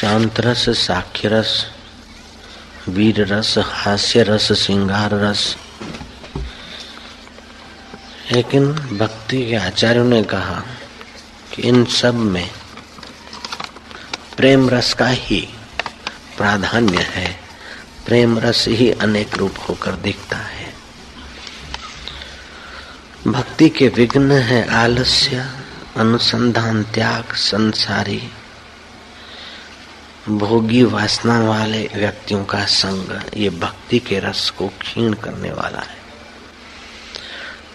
शांत रस साख्य रस वीर रस हास्य रस श्रृंगार रस लेकिन भक्ति के आचार्यों ने कहा कि इन सब में प्रेम रस का ही प्राधान्य है। प्रेम रस ही अनेक रूप होकर दिखता है। भक्ति के विघ्न है आलस्य, अनुसंधान, त्याग, संसारी। भोगी वासना वाले व्यक्तियों का संग ये भक्ति के रस को क्षीण करने वाला है।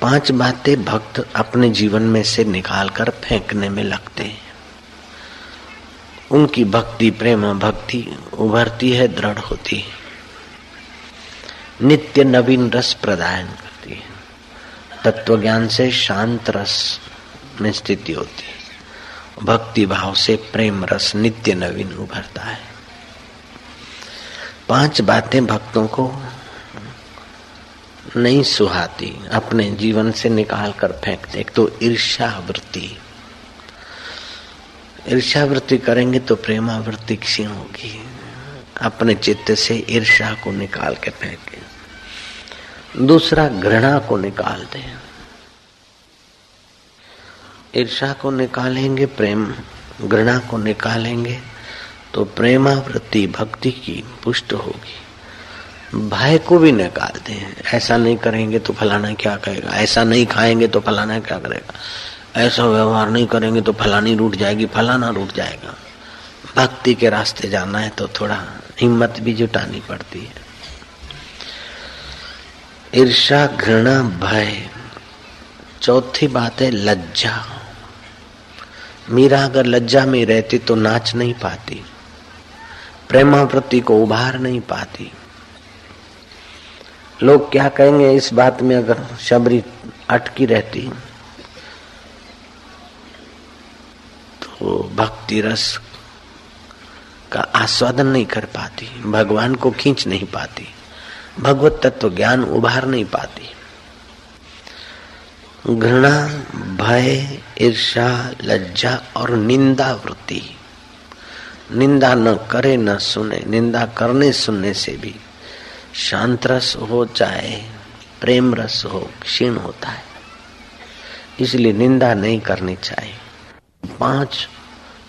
पाँच बातें भक्त अपने जीवन में से निकालकर फेंकने में लगते हैं। उनकी भक्ति, प्रेम, भक्ति उभरती है, दृढ़ होती है। नित्य नवीन रस प्रदान करती है। तत्व ज्ञान से शांत रस में स्थिति होती है। भक्ति भाव से प्रेम रस नित्य नवीन उभरता है। पाँच बातें भक्तों को नहीं सुहाती, अपने जीवन से निकाल कर फेंकते। एक तो ईर्षा वृत्ति ईर्षा वृत्ति करेंगे तो प्रेमावृत्ति क्षीण होगी। अपने चित्त से ईर्षा को निकाल के फेंके। दूसरा घृणा को निकाल दें। ईर्षा को निकालेंगे, प्रेम घृणा को निकालेंगे तो प्रेमावृत्ति भक्ति की पुष्ट होगी। भय को भी निकाल दें ऐसा नहीं करेंगे तो फलाना क्या कहेगा? ऐसा नहीं खाएँगे तो फलाना क्या करेगा? ऐसा व्यवहार नहीं करेंगे तो फलानी रूट जाएगी, फलाना रूट जाएगा। भक्ति के रास्ते जाना है तो थोड़ा हिम्मत भी जुटानी पड़ती है। ईर्षा घृणा, भय, चौथी बात है, लज्जा। मीरा अगर लज्जा में रहती तो नाच नहीं पाती, प्रेमावृत्ति को उभार नहीं पाती। लोग क्या कहेंगे, इस बात में अगर शबरी अटकी रहती तो भक्ति रस का आस्वादन नहीं कर पाती, भगवान को खींच नहीं पाती, भगवत तत्व ज्ञान उभार नहीं पाती। घृणा, भय ईर्षा लज्जा और निंदा वृत्ति निंदा न करे, न सुने, निंदा करने, सुनने से भी शांत रस हो चाहे प्रेम रस हो, क्षीण होता है। इसलिए निंदा नहीं करनी चाहिए। पाँच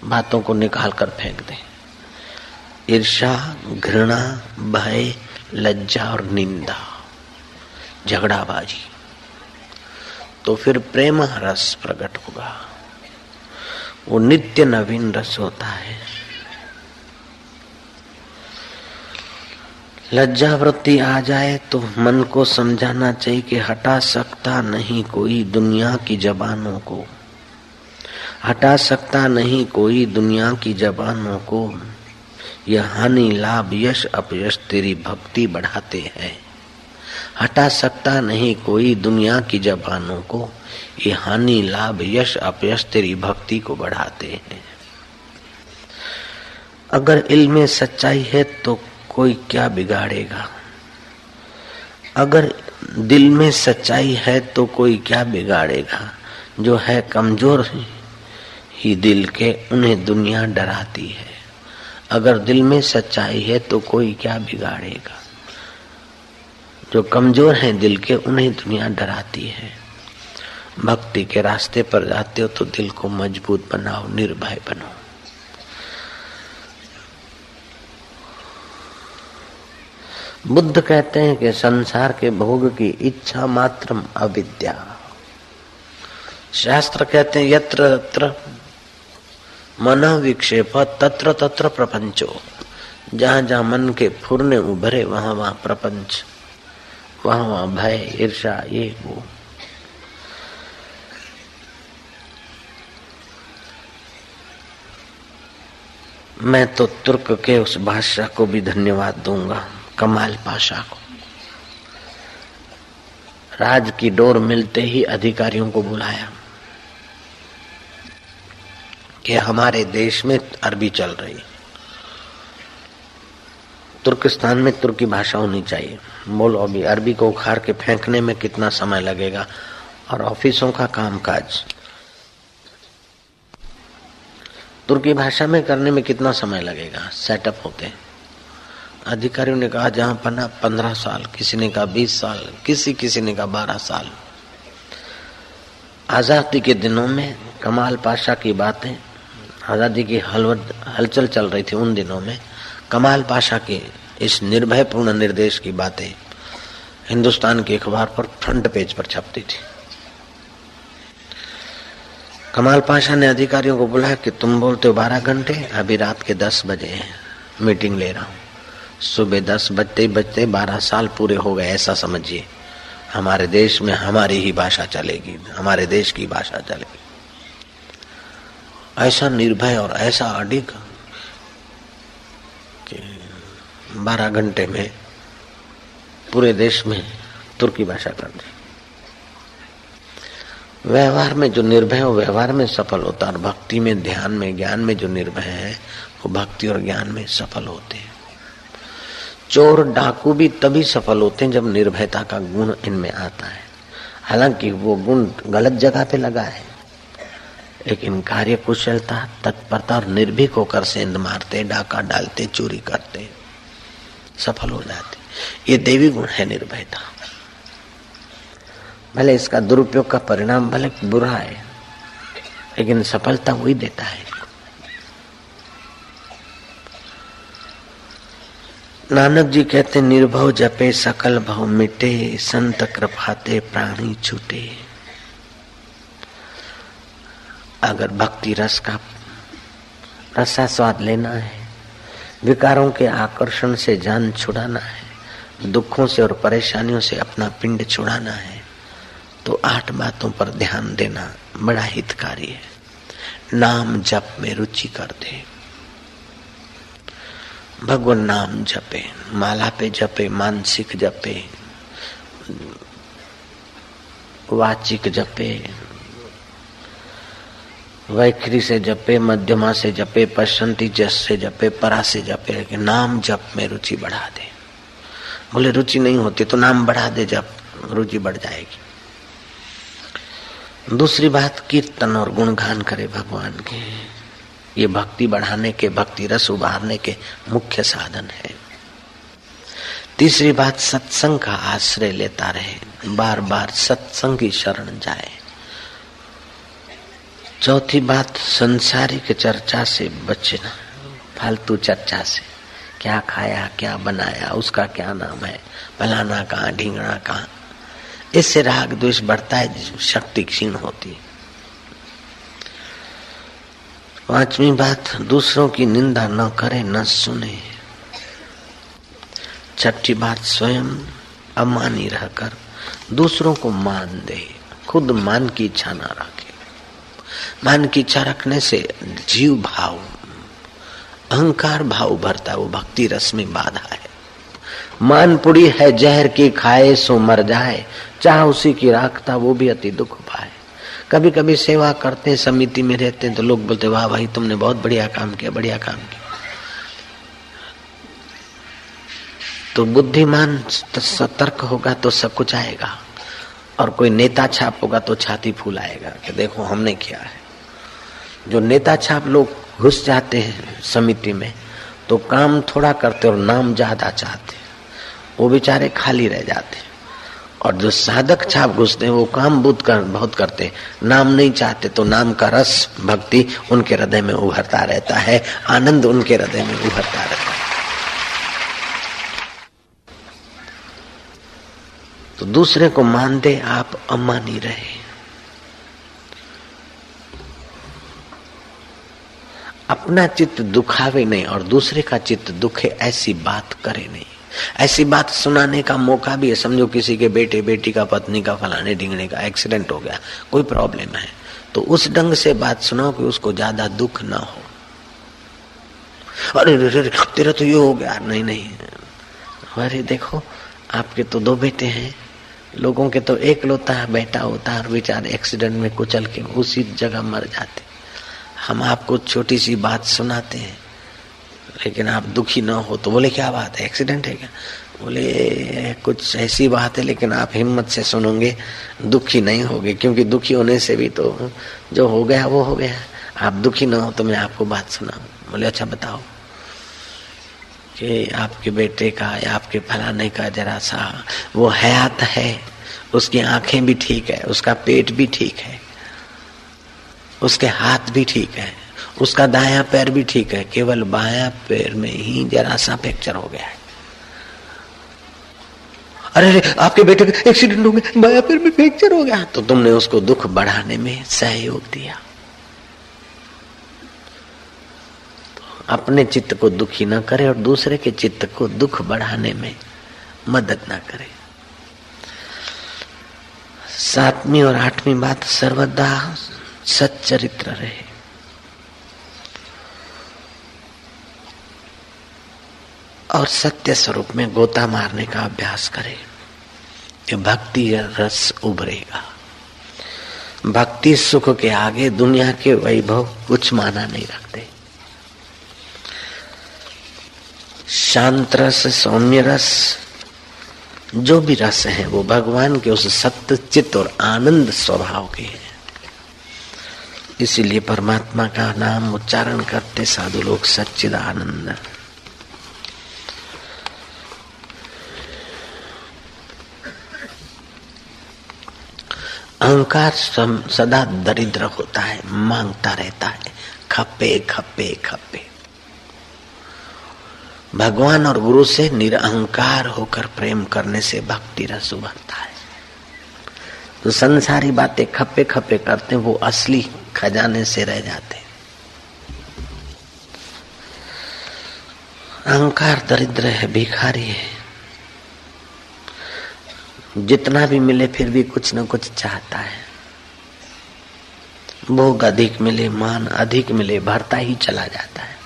बातों को निकाल कर फेंक दें। ईर्षा घृणा, भय, लज्जा और निंदा। झगड़ाबाजी। तो फिर प्रेम रस प्रकट होगा। वो नित्य नवीन रस होता है। लज्जा वृत्ति आ जाए तो मन को समझाना चाहिए कि हटा सकता नहीं कोई दुनिया की जबानों को। हटा सकता नहीं कोई दुनिया की जबानों को। यह हानि, लाभ, यश, अपयश तेरी भक्ति बढ़ाते हैं। हटा सकता नहीं कोई दुनिया की जबानों को। ये हानि, लाभ, यश, अपयश तेरी भक्ति को बढ़ाते हैं। अगर इल्म सच्चाई है तो कोई क्या बिगाड़ेगा? अगर दिल में सच्चाई है तो कोई क्या बिगाड़ेगा? जो है कमज़ोर ही दिल के, उन्हें दुनिया डराती है। अगर दिल में सच्चाई है तो कोई क्या बिगाड़ेगा? जो कमज़ोर हैं दिल के, उन्हें दुनिया डराती है। भक्ति के रास्ते पर जाते हो तो दिल को मज़बूत बनाओ, निर्भय बनो। बुद्ध कहते हैं कि संसार के भोग की इच्छा मात्र अविद्या। शास्त्र कहते हैं, यत्र तत्र मन विक्षेप, तत्र तत्र प्रपंचो। जहाँ जहाँ मन के फुरने उभरे, वहाँ वहाँ प्रपंच। वहाँ, भय ईर्षा ये वो। मैं तो तुर्क के उस बादशाह को भी धन्यवाद दूँगा, कमाल पाशा को। राज की डोर मिलते ही अधिकारियों को बुलाया कि हमारे देश में अरबी चल रही तुर्किस्तान में तुर्की भाषा होनी चाहिए। बोलो अभी अरबी को उखाड़ के फेंकने में कितना समय लगेगा? और ऑफिसों का कामकाज? तुर्की भाषा में करने में कितना समय लगेगा? सेटअप होते अधिकारियों ने कहा, जहाँ पन्ना पंद्रह साल, किसी ने कहा बीस साल, किसी किसी ने कहा बारह साल। आज़ादी के दिनों में कमाल पाशा की बातें, आज़ादी की हलवद हलचल चल रही थी उन दिनों में। कमाल पाशा के इस निर्भय पूर्ण निर्देश की बातें हिंदुस्तान के अखबार पर फ्रंट पेज पर छपती थी। कमाल पाशा ने अधिकारियों को बुलाया कि तुम बोलते हो बारह घंटे, अभी रात के दस बजे मीटिंग ले रहा हूँ। सुबह दस बजते ही बजते बारह साल पूरे हो गए, ऐसा समझिए। हमारे देश में हमारी ही भाषा चलेगी, हमारे देश की भाषा चलेगी। ऐसा निर्भय और ऐसा अडिग कि बारह घंटे में पूरे देश में तुर्की भाषा कर दी व्यवहार में जो निर्भय हो व्यवहार में सफल होता और भक्ति में, ध्यान में, ज्ञान में जो निर्भय है, वो भक्ति और ज्ञान में सफल होते हैं। चोर, डाकू भी तभी सफल होते हैं जब निर्भयता का गुण इनमें आता है। हालाँकि वो गुण गलत जगह पे लगा है, लेकिन कार्य कुशलता, तत्परता और निर्भीक होकर सेंध मारते, डाका डालते, चोरी करते। सफल हो जाते। ये देवी गुण है निर्भयता। भले इसका दुरुपयोग का परिणाम भले बुरा है, लेकिन सफलता वही देता है। नानक जी कहते, निर्भव जपे, सकल भव मिटे, संत कृपाते, प्राणी छूटे। अगर भक्ति रस का रसा स्वाद लेना है विकारों के आकर्षण से जान छुड़ाना है, दुखों से और परेशानियों से अपना पिंड छुड़ाना है तो आठ बातों पर ध्यान देना बड़ा हितकारी है। नाम जप में रुचि कर दे। भगवान नाम जपे, माला पे जपे, मानसिक जपे, वाचिक जपे वैखरी से जपे, मध्यमा से जपे पशंती जस से जपे, परा से जपे नाम जप में रुचि बढ़ा दे। बोले, रुचि नहीं होती तो नाम बढ़ा दे जब रुचि बढ़ जाएगी। दूसरी बात, कीर्तन और गुणगान करे भगवान के। ये भक्ति बढ़ाने के, भक्ति रस उभारने के मुख्य साधन है। तीसरी बात, सत्संग का आश्रय लेता रहे। बार बार सत्संग की शरण जाए। चौथी बात, संसारिक चर्चा से बचना, फालतू चर्चा से। क्या खाया, क्या बनाया, उसका क्या नाम है, फलाना कहाँ ढींगना कहाँ। इससे राग द्वेष बढ़ता है, शक्ति क्षीण होती है। पांचवी बात, दूसरों की निंदा न करे, न सुने। छठी बात, स्वयं अमानी रहकर दूसरों को मान दे, खुद मान की इच्छा ना रखे। मान की इच्छा रखने से जीव भाव, अहंकार भाव भरता वो भक्ति रस में बाधा है। मान पुड़ी है, जहर की खाए सो मर जाए, चाह उसी की राखता, वो भी अति दुख पाए। कभी कभी सेवा करते हैं, समिति में रहते हैं तो लोग बोलते, वाह भाई, तुमने बहुत बढ़िया काम किया, बढ़िया काम किया। तो बुद्धिमान सतर्क होगा तो सब कुछ आएगा, और कोई नेता छाप होगा तो छाती फूल आएगा, कि देखो हमने किया है। जो नेता छाप लोग घुस जाते हैं समिति में तो काम थोड़ा करते और नाम ज़्यादा चाहते वो बेचारे खाली रह जाते और जो साधक छाप घुसते हैं, वो काम बुद्ध कर, बहुत करते नाम नहीं चाहते तो नाम का रस, भक्ति उनके हृदय में उभरता रहता है। आनंद उनके हृदय में उभरता रहता है। तो दूसरे को मान दे आप अमानी रहे। अपना चित्त दुखावे नहीं और दूसरे का चित्त दुखे, ऐसी बात करे नहीं। ऐसी बात सुनाने का मौका भी है, समझो किसी के बेटे, बेटी का, पत्नी का, फलाने ढिंगने का, एक्सीडेंट हो गया, कोई प्रॉब्लम है। तो उस ढंग से बात सुनाओ कि उसको ज़्यादा दुख ना हो। अरे तेरा तो ये हो गया। नहीं नहीं। अरे, देखो, आपके तो दो बेटे हैं। लोगों के तो एक लोता है बेटा होता है और बेचारे एक्सीडेंट में कुचल के उसी जगह मर जाते। हम आपको छोटी सी बात सुनाते हैं। लेकिन आप दुखी ना हो तो बोले, क्या बात है? एक्सीडेंट है क्या? बोले, कुछ ऐसी बात है, लेकिन आप हिम्मत से सुनोगे, दुखी नहीं होगे, क्योंकि दुखी होने से भी तो जो हो गया, वो हो गया। आप दुखी ना हो तो मैं आपको बात सुनाऊ। बोले अच्छा बताओ कि आपके बेटे का या आपके फलाने का जरा सा वो हयात है, उसकी आँखें भी ठीक है, उसका पेट भी ठीक है उसके हाथ भी ठीक है, उसका दाया पैर भी ठीक है, केवल बाया पैर में ही जरा सा फ्रैक्चर हो गया है। अरे अरे, आपके बेटे का एक्सीडेंट हो गया, बाया पैर में फ्रैक्चर हो गया। तो तुमने उसको दुख बढ़ाने में सहयोग दिया। अपने चित्त को दुखी ना करे और दूसरे के चित्त को दुख बढ़ाने में मदद ना करे। सातवीं और आठवीं बात सर्वदा सच्चरित्र रहे। और सत्य स्वरूप में गोता मारने का अभ्यास करे भक्ति रस उभरेगा। भक्ति सुख के आगे दुनिया के वैभव कुछ माना नहीं रखते। शांत रस, सौम्य रस, जो भी रस है, वो भगवान के उस सत्य, चित्त और आनंद स्वभाव के हैं। इसीलिए परमात्मा का नाम उच्चारण करते साधु लोग सच्चिद आनंद अहंकार सदा दरिद्र होता है, माँगता रहता है, खपे खपे खपे। भगवान और गुरु से निरअहकार होकर प्रेम करने से भक्ति रस उभरता है। तो संसारी बातें खपे खपे करते वो असली खजाने से रह जाते अहंकार दरिद्र है, भिखारी है। जितना भी मिले फिर भी कुछ न कुछ चाहता है। भोग अधिक मिले, मान अधिक मिले, भरता ही चला जाता है।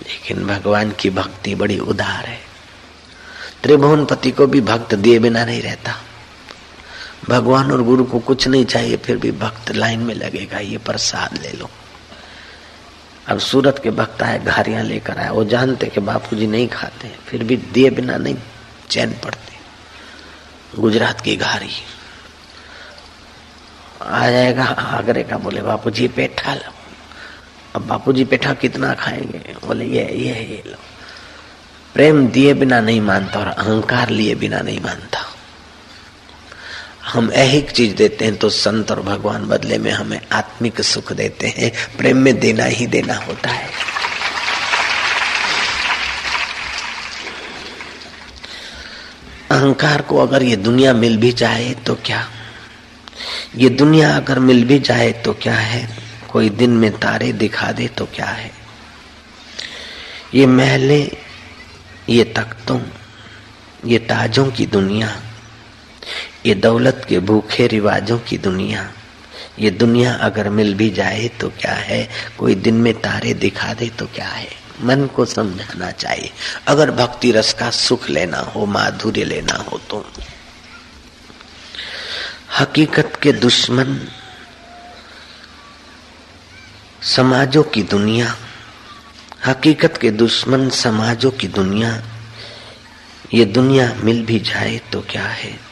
लेकिन भगवान की भक्ति बड़ी उदार है। त्रिभुवन पति को भी भक्त दिए बिना नहीं रहता। भगवान और गुरु को कुछ नहीं चाहिए, फिर भी भक्त लाइन में लगेगा, ये प्रसाद ले लो। अब सूरत के भक्त आए, घारियाँ लेकर आए, वो जानते कि बापूजी नहीं खाते, फिर भी दिए बिना नहीं, चैन पड़ते। गुजरात की घारी। आ जाएगा आगरे का बोले, बापूजी, पेठा लो। अब बापूजी पेठा कितना खाएँगे? बोले, ये ये ये लो। प्रेम दिए बिना नहीं मानता और अहंकार लिए बिना नहीं मानता। हम एक चीज़ देते हैं तो संत और भगवान बदले में हमें आत्मिक सुख देते हैं। प्रेम में देना ही देना होता है। अहंकार को अगर ये दुनिया मिल भी जाए तो क्या? ये दुनिया अगर मिल भी जाए तो क्या है? कोई दिन में तारे दिखा दे तो क्या है? ये महले, ये तख्तों, ये ताजों की दुनिया ये दौलत के भूखे रिवाजों की दुनिया। ये दुनिया अगर मिल भी जाए तो क्या है? कोई दिन में तारे दिखा दे तो क्या है? मन को समझाना चाहिए। अगर भक्ति रस का सुख लेना हो, माधुर्य लेना हो तो। हकीकत के दुश्मन, समाजों की दुनिया। हकीकत के दुश्मन, समाजों की दुनिया। ये दुनिया मिल भी जाए तो क्या है?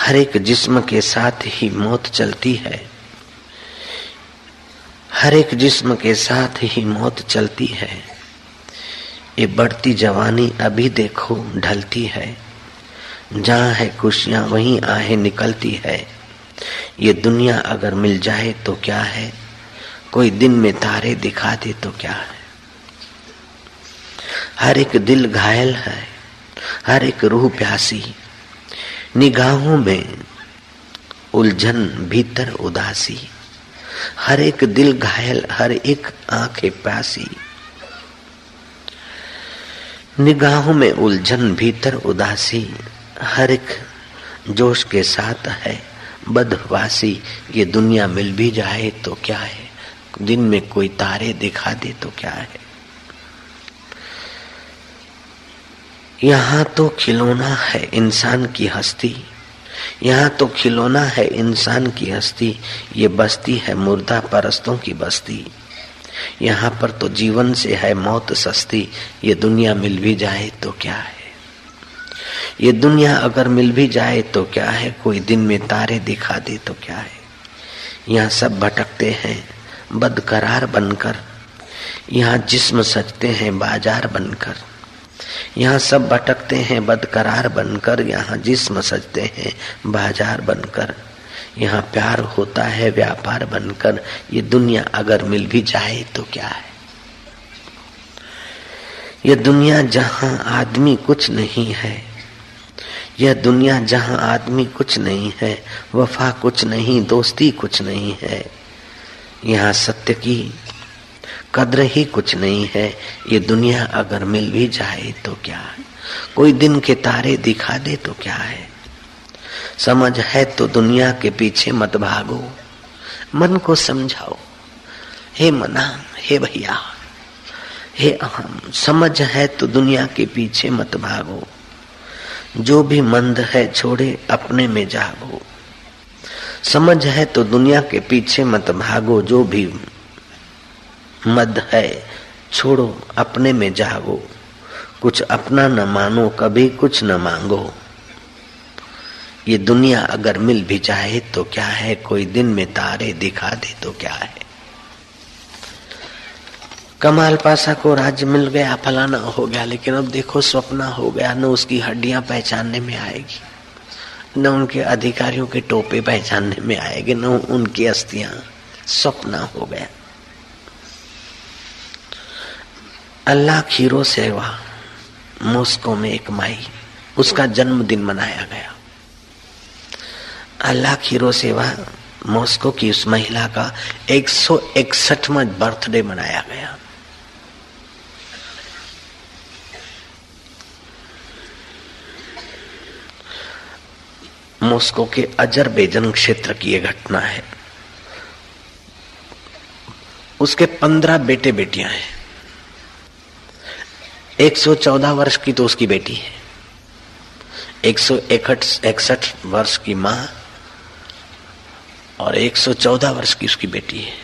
हर एक जिस्म के साथ ही मौत चलती है। हर एक जिस्म के साथ ही मौत चलती है। ये बढ़ती जवानी अभी देखो ढलती है। जहाँ है खुशियाँ, वहीं आहे निकलती है। ये दुनिया अगर मिल जाए तो क्या है? कोई दिन में तारे दिखा दे तो क्या है? हर एक दिल घायल है। हर एक रूह प्यासी। निगाहों में उलझन भीतर उदासी, हर एक दिल घायल, हर एक आँखें प्यासी। निगाहों में उलझन भीतर उदासी, हर एक जोश के साथ है बदवासी ये दुनिया मिल भी जाए तो क्या है? दिन में कोई तारे दिखा दे तो क्या है? यहाँ तो खिलौना है इंसान की हस्ती। यहाँ तो खिलौना है इंसान की हस्ती। ये बस्ती है मुर्दा परस्तों की बस्ती। यहाँ पर तो जीवन से है मौत सस्ती। ये दुनिया मिल भी जाए तो क्या है? ये दुनिया अगर मिल भी जाए तो क्या है? कोई दिन में तारे दिखा दे तो क्या है? यहाँ सब भटकते हैं, बदकरार बनकर। यहाँ जिस्म सजते हैं, बाज़ार बनकर। यहाँ सब भटकते हैं, बदकरार बनकर यहाँ जिस्म सजते हैं, बाज़ार बनकर। यहाँ प्यार होता है, व्यापार बनकर। ये दुनिया अगर मिल भी जाए तो क्या है? ये दुनिया जहाँ आदमी कुछ नहीं है, यह दुनिया जहाँ आदमी कुछ नहीं है, वफा कुछ नहीं, दोस्ती कुछ नहीं है, यहाँ सत्य की कद्र ही कुछ नहीं है। ये दुनिया अगर मिल भी जाए तो क्या? है कोई दिन के तारे दिखा दे तो क्या है? समझ है तो दुनिया के पीछे मत भागो। मन को समझाओ। हे मना हे भैया, हे अहम, समझ है तो दुनिया के पीछे मत भागो। जो भी मंद है छोड़े, अपने में जागो। समझ है तो दुनिया के पीछे मत भागो, जो भी मद है। छोड़ो, अपने में जागो। कुछ अपना न मानो, कभी कुछ न मांगो। ये दुनिया अगर मिल भी जाए तो क्या है? कोई दिन में तारे दिखा दे तो क्या है? कमाल पासा को राज्य मिल गया, फलाना हो गया, लेकिन अब देखो, स्वप्न हो गया, न उसकी हड्डियाँ पहचानने में आएगी। न उनके अधिकारियों के टोपे पहचानने में आएगी, न उनकी अस्थियाँ। स्वप्न हो गया। अल्लाह खीरो सेवा मॉस्को में एक माई, उसका जन्मदिन मनाया गया। अल्लाह खीरो सेवा मॉस्को की उस महिला का एक सौ इकसठवा बर्थडे मनाया गया। मॉस्को के अजरबेजन क्षेत्र की यह घटना है। उसके पंद्रह बेटे बेटियाँ हैं। 114 वर्ष की तो उसकी बेटी है। एक सौ इकसठ वर्ष की माँ और 114 वर्ष की उसकी बेटी है।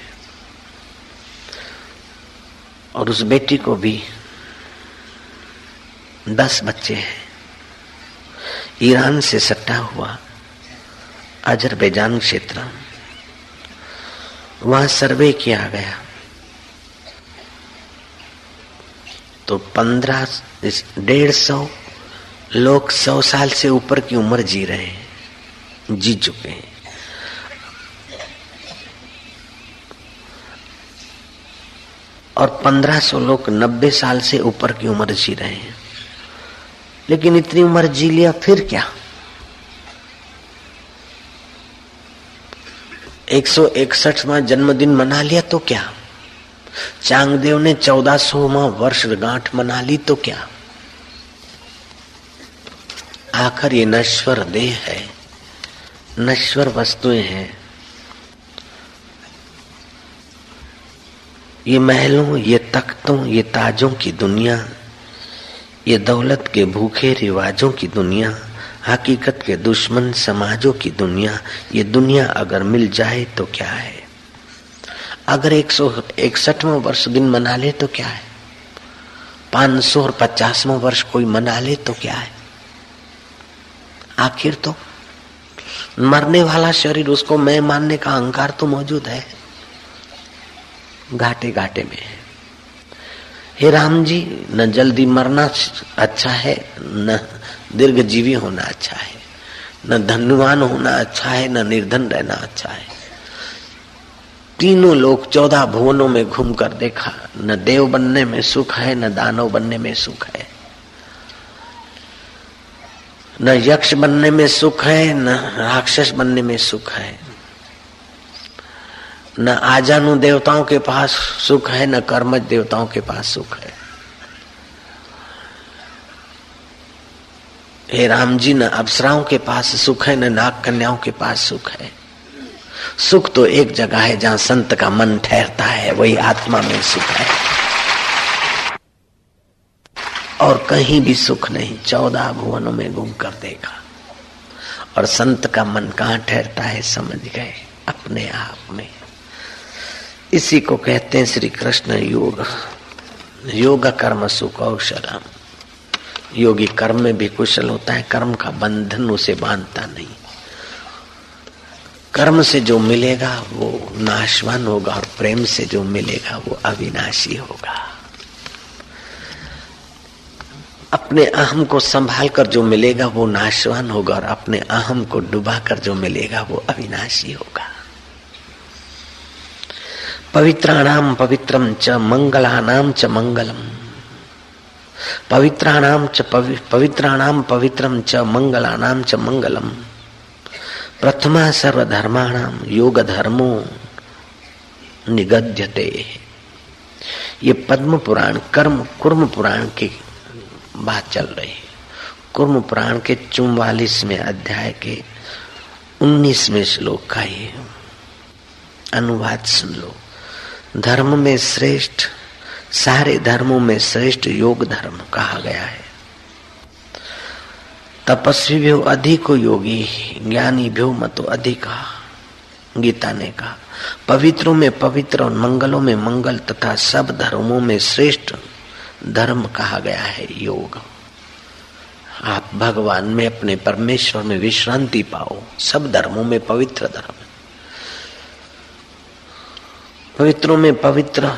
और उस बेटी को भी दस बच्चे हैं। ईरान से सट्टा हुआ अजरबैजान क्षेत्र, वहाँ सर्वे किया गया। तो पंद्रह डेढ़ सौ लोग सौ साल से ऊपर की उम्र जी रहे हैं, जी चुके हैं। और पंद्रह सौ लोग नब्बे साल से ऊपर की उम्र जी रहे हैं। लेकिन इतनी उम्र जी लिया फिर क्या? एक सौ इकसठवा जन्मदिन मना लिया तो क्या? चांगदेव ने चौदह सोवा वर्ष गांठ मना ली तो क्या? आखिर ये नश्वर देह है, नश्वर वस्तुएँ हैं। ये महलों, ये तख्तों, ये ताजों की दुनिया, ये दौलत के भूखे रिवाजों की दुनिया, हकीकत के दुश्मन समाजों की दुनिया, ये दुनिया अगर मिल जाए तो क्या है? अगर एक सौ इकसठवा वर्ष दिन मना ले तो क्या है? पाँच सौ और पचासवा वर्ष कोई मना ले तो क्या है? आखिर तो मरने वाला शरीर, उसको मैं मानने का अहंकार तो मौजूद है। घाटे घाटे में है। हे राम जी, न जल्दी मरना अच्छा है, न दीर्घ जीवी होना अच्छा है, न धनवान होना अच्छा है, न निर्धन रहना अच्छा है। तीनों लोग चौदह भुवनों में घूम कर देखा, न देव बनने में सुख है, न दानव बनने में सुख है। न यक्ष बनने में सुख है, न राक्षस बनने में सुख है। न आजानु देवताओं के पास सुख है, न कर्मज देवताओं के पास सुख है। हे राम जी न अप्सराओं के पास सुख है, न नाग कन्याओं के पास सुख है। सुख तो एक जगह है जहाँ संत का मन ठहरता है, वही आत्मा में सुख है। और कहीं भी सुख नहीं, चौदह भुवनों में घूम कर देखा। और संत का मन कहाँ ठहरता है, समझ गए, अपने आप में। इसी को कहते हैं श्री कृष्ण योग। योग कर्म सुख सुकौशलम योगी कर्म में भी कुशल होता है, कर्म का बंधन उसे बांधता नहीं। कर्म से जो मिलेगा वो नाशवान होगा और प्रेम से जो मिलेगा वो अविनाशी होगा। अपने अहम को संभाल कर जो मिलेगा वो नाशवान होगा और अपने अहम को डुबा कर जो मिलेगा वो अविनाशी होगा। पवित्राणाम पवित्रम च मंगलानाम च मंगलम। पवित्राणाम च पवित्राणाम पवित्रम च मंगलानाम च मंगलम। प्रथमा सर्वधर्माणाम योग धर्मो निगद्यते। ये पद्म पुराण कर्म कुर्म पुराण की बात चल रही है। कुर्म पुराण के चुम्वालीसवें अध्याय के उन्नीसवें श्लोक का ये अनुवाद सुन लो। धर्म में श्रेष्ठ, सारे धर्मों में श्रेष्ठ योग धर्म कहा गया है। तपस्वी भी अधिक योगी, ज्ञानी भी मतो अधिका गीता ने कहा, पवित्रों में पवित्र और मंगलों में मंगल तथा सब धर्मों में श्रेष्ठ धर्म कहा गया है, योग। आप भगवान में अपने परमेश्वर में विश्रांति पाओ, सब धर्मों में पवित्र धर्म। पवित्रों में पवित्र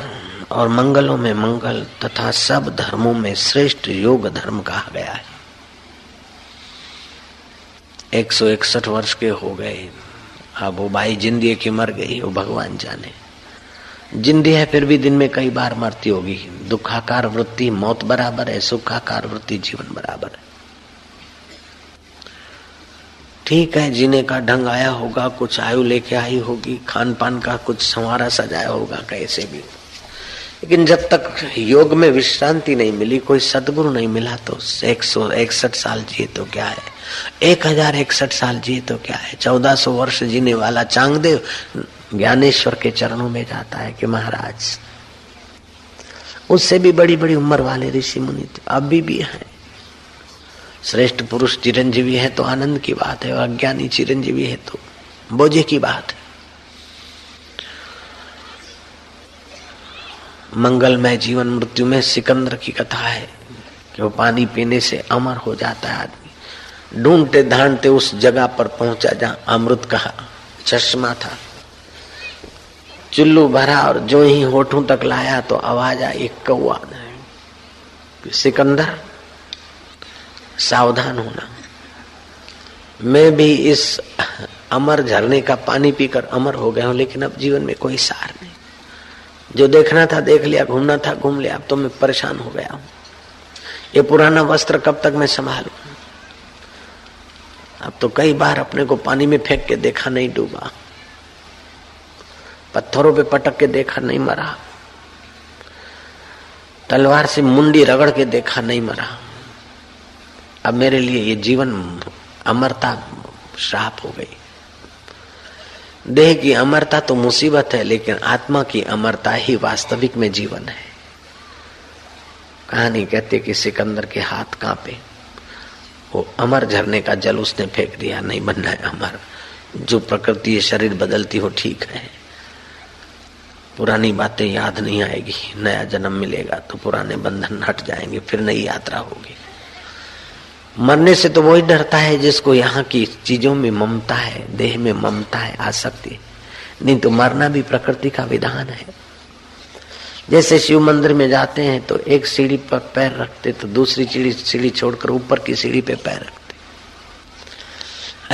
और मंगलों में मंगल तथा सब धर्मों में श्रेष्ठ योग धर्म कहा गया है। एक सौ इकसठ वर्ष के हो गए। अब वो भाई ज़िंदगी की मर गई, वो भगवान जाने। जिंदी है, फिर भी दिन में कई बार मरती होगी। दुखाकार वृत्ति, मौत बराबर है, सुखाकार वृत्ति, जीवन बराबर है। ठीक है, जीने का ढंग आया होगा, कुछ आयु लेके आई होगी खान पान का कुछ संवारा सजाया होगा, कैसे भी। लेकिन जब तक योग में विश्रांति नहीं मिली, कोई सदगुरु नहीं मिला तो एक सौ इकसठ साल जिए तो क्या है? एक हज़ार इकसठ साल जिए तो क्या है? चौदह सौ वर्ष जीने वाला चांगदेव ज्ञानेश्वर के चरणों में जाता है कि महाराज, उससे भी बड़ी बड़ी उम्र वाले ऋषि मुनि अभी भी हैं। श्रेष्ठ पुरुष चिरंजीवी है तो आनंद की बात है, और अज्ञानी चिरंजीवी है तो बोझे की बात है। मंगलमय जीवन मृत्यु में सिकंदर की कथा है कि वो पानी पीने से अमर हो जाता है आदमी। ढूंढते ढांढते उस जगह पर पहुँचा जहाँ अमृत कहा चश्मा था। चुल्लू भरा और जो ही होठों तक लाया तो आवाज़ आई, एक कौआ सिकंदर, सावधान होना। मैं भी इस अमर झरने का पानी पीकर अमर हो गया हूँ, लेकिन अब जीवन में कोई सार नहीं। जो देखना था देख लिया, घूमना था घूम लिया। अब तो मैं परेशान हो गया हूँ। ये पुराना वस्त्र कब तक मैं संभालू? अब तो कई बार अपने को पानी में फेंक के देखा नहीं डूबा। पत्थरों पे पटक के देखा नहीं मरा। तलवार से मुंडी रगड़ के देखा नहीं मरा। अब मेरे लिए ये जीवन अमरता श्राप हो गई। देह की अमरता तो मुसीबत है, लेकिन आत्मा की अमरता ही वास्तविक में जीवन है। कहानी कहते कि सिकंदर के हाथ कांपे। वो अमर झरने का जल उसने फेंक दिया, नहीं बनना है अमर। जो प्रकृति शरीर बदलती हो, ठीक है। पुरानी बातें याद नहीं आएगी, नया जन्म मिलेगा तो पुराने बंधन हट जाएँगे, फिर नई यात्रा होगी। मरने से तो वही डरता है जिसको यहाँ की चीज़ों में ममता है, देह में ममता है, आसक्ति। नहीं तो मरना भी प्रकृति का विधान है। जैसे शिव मंदिर में जाते हैं तो एक सीढ़ी पर पैर रखते तो दूसरी सीढ़ी सीढ़ी छोड़कर ऊपर की सीढ़ी पे पैर रखते।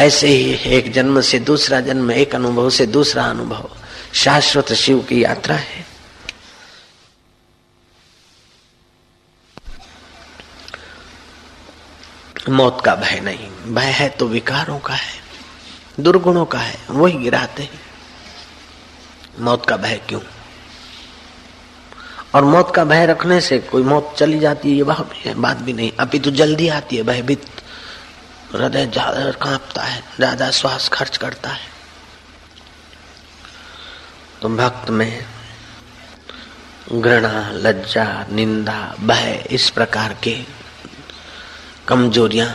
ऐसे ही एक जन्म से दूसरा जन्म, एक अनुभव से दूसरा अनुभव। शाश्वत शिव की यात्रा है। मौत का भय नहीं। भय है तो विकारों का है, दुर्गुणों का है, वही गिराते हैं। मौत का भय क्यों? और मौत का भय रखने से कोई मौत चली जाती है, ये वह भी है, बात भी नहीं। अभी तो जल्दी आती है, भयभीत। हृदय ज़्यादा कांपता है, ज़्यादा श्वास खर्च करता है। तो भक्त में घृणा, लज्जा, निंदा, भय इस प्रकार के कमजोरियाँ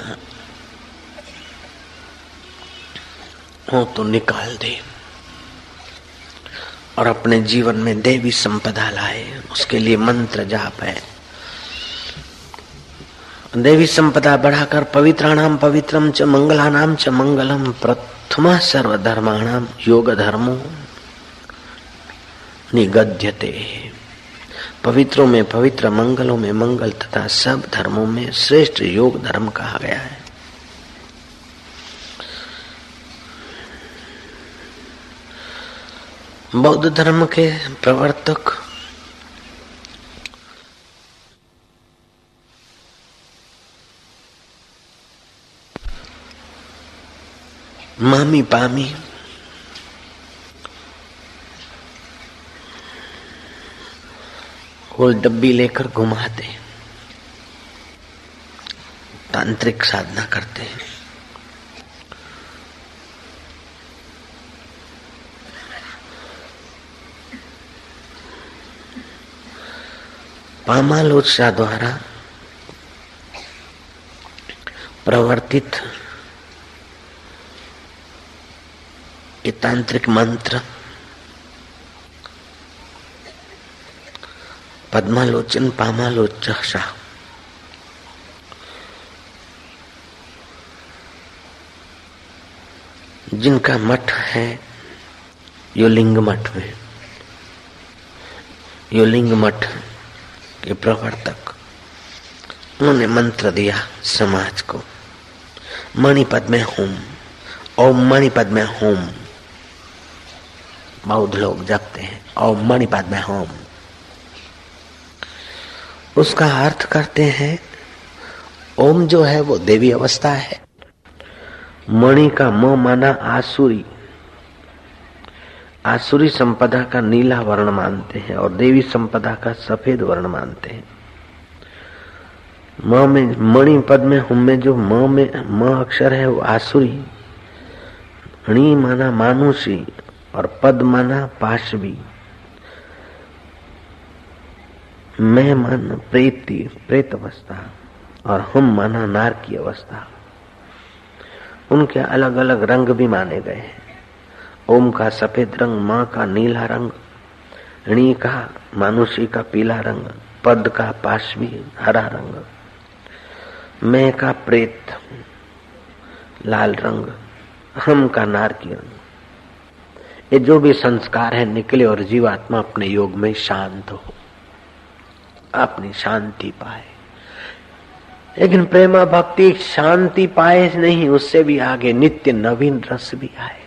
हो तो निकाल दे और अपने जीवन में देवी संपदा लाए। उसके लिए मंत्र जाप है। देवी संपदा बढ़ाकर पवित्राणाम पवित्रम च मंगलानाम च मंगलम प्रथमा सर्वधर्माणाम योग धर्मो निगद्यते। पवित्रों में, पवित्र मंगलों में, मंगल तथा सब धर्मों में श्रेष्ठ योग धर्म कहा गया है। बौद्ध धर्म के प्रवर्तक मामी पामी वो डब्बी लेकर घुमाते तांत्रिक साधना करते हैं। पामालोचना द्वारा प्रवर्तित ये तांत्रिक मंत्र पद्मालोचन पामालोचा जिनका मठ है योलिंग मठ में। योलिंग मठ के प्रवर्तक। उन्होंने मंत्र दिया समाज को। मणिपद में होम ओम मणिपद में होम। बौद्ध लोग जपते हैं ओम मणिपद में होम। उसका अर्थ करते हैं, ओम जो है वो देवी अवस्था है। मणि का म माना आसुरी। आसुरी संपदा का नीला वर्ण मानते हैं और देवी संपदा का सफ़ेद वर्ण मानते हैं। म में, मणि पद में, हम में जो म में, म अक्षर है वो आसुरी। णी माना मानुषी और पद माना पाशवी मैं माना प्रेती प्रेत अवस्था और हम माना नार की अवस्था। उनके अलग अलग रंग भी माने गए हैं। ओम का सफ़ेद रंग, माँ का नीला रंग, णी का, मानुषी का पीला रंग, पद का पाशवी हरा रंग, मैं का प्रेत लाल रंग, हम का नार की रंग। ये जो भी संस्कार है, निकले और जीवात्मा अपने योग में शांत हो। अपनी शांति पाए। लेकिन प्रेमा भक्ति शांति पाए नहीं, उससे भी आगे नित्य नवीन रस भी आए।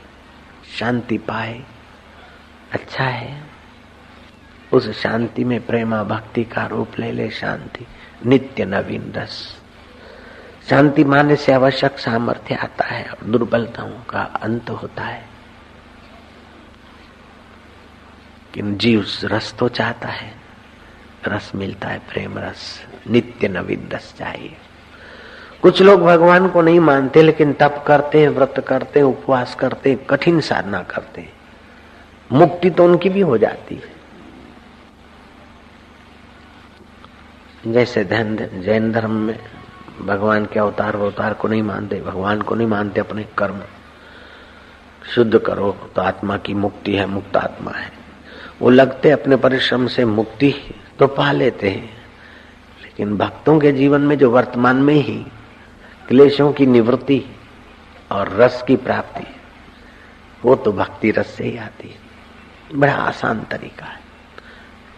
शांति पाए अच्छा है। उस शांति में प्रेमा भक्ति का रूप ले ले शांति, नित्य नवीन रस। शांति माने से आवश्यक सामर्थ्य आता है दुर्बलताओं का अंत होता है। जीव रस तो चाहता है। रस मिलता है, प्रेम रस, नित्य नवीन रस चाहिए। कुछ लोग भगवान को नहीं मानते, लेकिन तप करते हैं, व्रत करते हैं, उपवास करते हैं, कठिन साधना करते हैं। मुक्ति तो उनकी भी हो जाती है। जैसे जैन धर्म में भगवान के अवतार अवतार को नहीं मानते, भगवान को नहीं मानते अपने कर्म। शुद्ध करो तो आत्मा की मुक्ति है, मुक्त आत्मा है। वो लगते अपने परिश्रम से मुक्ति तो पा लेते हैं। लेकिन भक्तों के जीवन में जो वर्तमान में ही क्लेशों की निवृत्ति और रस की प्राप्ति, वो तो भक्ति रस से ही आती है। बड़ा आसान तरीका है।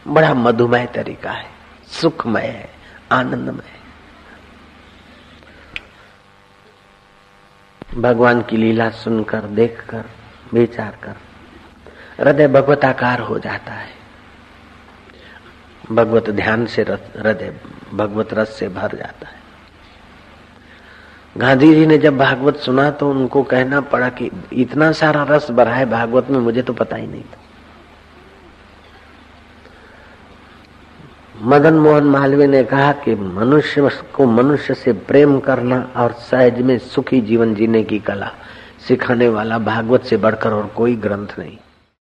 बड़ा मधुमय तरीका है। सुखमय है। आनंदमय है। भगवान की लीला सुनकर, देखकर, विचार कर, हृदय भगवताकार हो जाता है। भगवत ध्यान से हृदय, भगवत रस से भर जाता है। गांधी जी ने जब भागवत सुना तो उनको कहना पड़ा कि इतना सारा रस भरा है भागवत में, मुझे तो पता ही नहीं था। मदन मोहन मालवीय ने कहा कि मनुष्य को मनुष्य से प्रेम करना और सहज में सुखी जीवन जीने की कला सिखाने वाला भागवत से बढ़कर और कोई ग्रंथ नहीं।